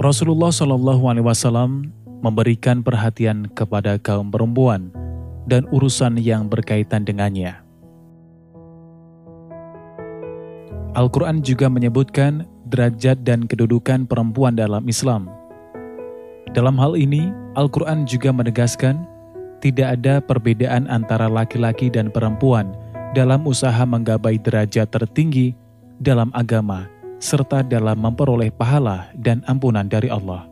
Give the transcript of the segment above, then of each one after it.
Rasulullah Shallallahu Alaihi Wasallam memberikan perhatian kepada kaum perempuan dan urusan yang berkaitan dengannya. Al-Quran juga menyebutkan derajat dan kedudukan perempuan dalam Islam. Dalam hal ini, Al-Quran juga menegaskan tidak ada perbedaan antara laki-laki dan perempuan dalam usaha menggapai derajat tertinggi dalam agama serta dalam memperoleh pahala dan ampunan dari Allah.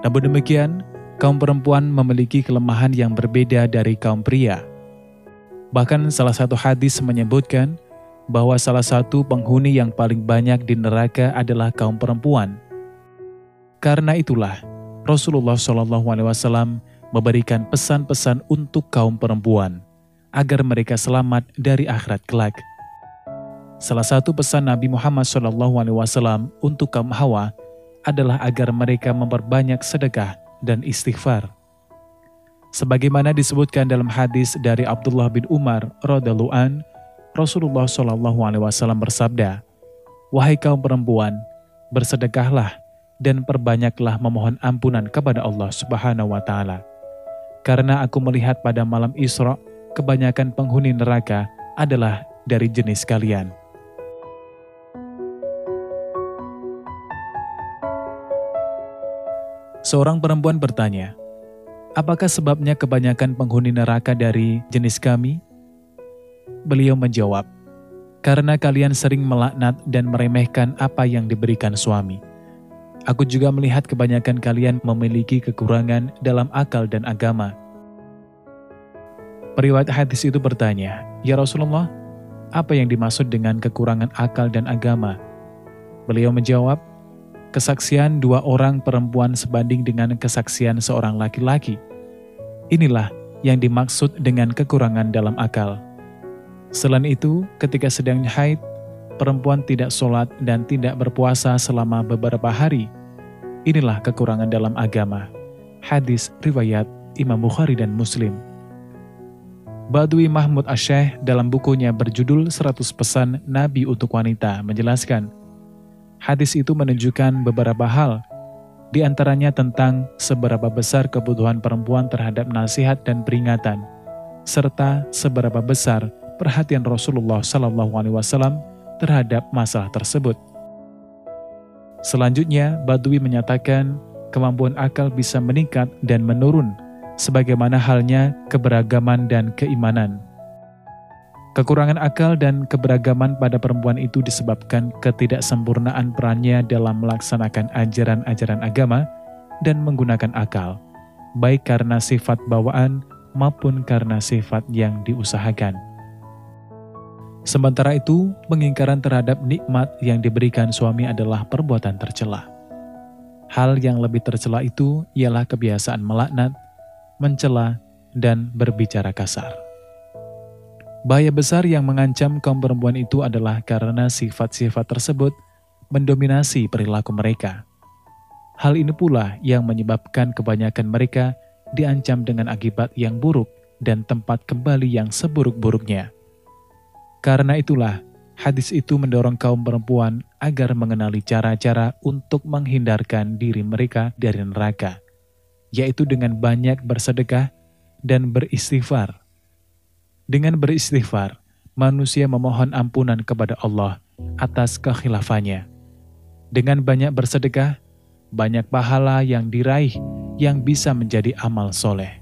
Namun demikian, kaum perempuan memiliki kelemahan yang berbeda dari kaum pria. Bahkan salah satu hadis menyebutkan bahwa salah satu penghuni yang paling banyak di neraka adalah kaum perempuan. Karena itulah Rasulullah SAW memberikan pesan-pesan untuk kaum perempuan agar mereka selamat dari akhirat kelak. Salah satu pesan Nabi Muhammad SAW untuk kaum Hawa adalah agar mereka memperbanyak sedekah dan istighfar. Sebagaimana disebutkan dalam hadis dari Abdullah bin Umar radhiallahu an, Rasulullah wasallam bersabda, "Wahai kaum perempuan, bersedekahlah dan perbanyaklah memohon ampunan kepada Allah Subhanahu wa taala. Karena aku melihat pada malam Isra, kebanyakan penghuni neraka adalah dari jenis kalian." Seorang perempuan bertanya, "Apakah sebabnya kebanyakan penghuni neraka dari jenis kami?" Beliau menjawab, "Karena kalian sering melaknat dan meremehkan apa yang diberikan suami. Aku juga melihat kebanyakan kalian memiliki kekurangan dalam akal dan agama." Periwayat hadis itu bertanya, "Ya Rasulullah, apa yang dimaksud dengan kekurangan akal dan agama?" Beliau menjawab, kesaksian dua orang perempuan sebanding dengan kesaksian seorang laki-laki. Inilah yang dimaksud dengan kekurangan dalam akal. Selain itu, ketika sedang haid, perempuan tidak sholat dan tidak berpuasa selama beberapa hari. Inilah kekurangan dalam agama. Hadis riwayat Imam Bukhari dan Muslim. Badui Mahmud Asyeh dalam bukunya berjudul 100 Pesan Nabi untuk Wanita menjelaskan, Hadis itu menunjukkan beberapa hal, di antaranya tentang seberapa besar kebutuhan perempuan terhadap nasihat dan peringatan, serta seberapa besar perhatian Rasulullah Wasallam terhadap masalah tersebut. Selanjutnya, Badui menyatakan kemampuan akal bisa meningkat dan menurun, sebagaimana halnya keberagaman dan keimanan. Kekurangan akal dan keberagaman pada perempuan itu disebabkan ketidaksempurnaan perannya dalam melaksanakan ajaran-ajaran agama dan menggunakan akal, baik karena sifat bawaan maupun karena sifat yang diusahakan. Sementara itu, pengingkaran terhadap nikmat yang diberikan suami adalah perbuatan tercela. Hal yang lebih tercela itu ialah kebiasaan melaknat, mencela, dan berbicara kasar. Bahaya besar yang mengancam kaum perempuan itu adalah karena sifat-sifat tersebut mendominasi perilaku mereka. Hal ini pula yang menyebabkan kebanyakan mereka diancam dengan akibat yang buruk dan tempat kembali yang seburuk-buruknya. Karena itulah, hadis itu mendorong kaum perempuan agar mengenali cara-cara untuk menghindarkan diri mereka dari neraka, yaitu dengan banyak bersedekah dan beristighfar dengan beristighfar, manusia memohon ampunan kepada Allah atas kekhilafannya. Dengan banyak bersedekah, banyak pahala yang diraih yang bisa menjadi amal soleh.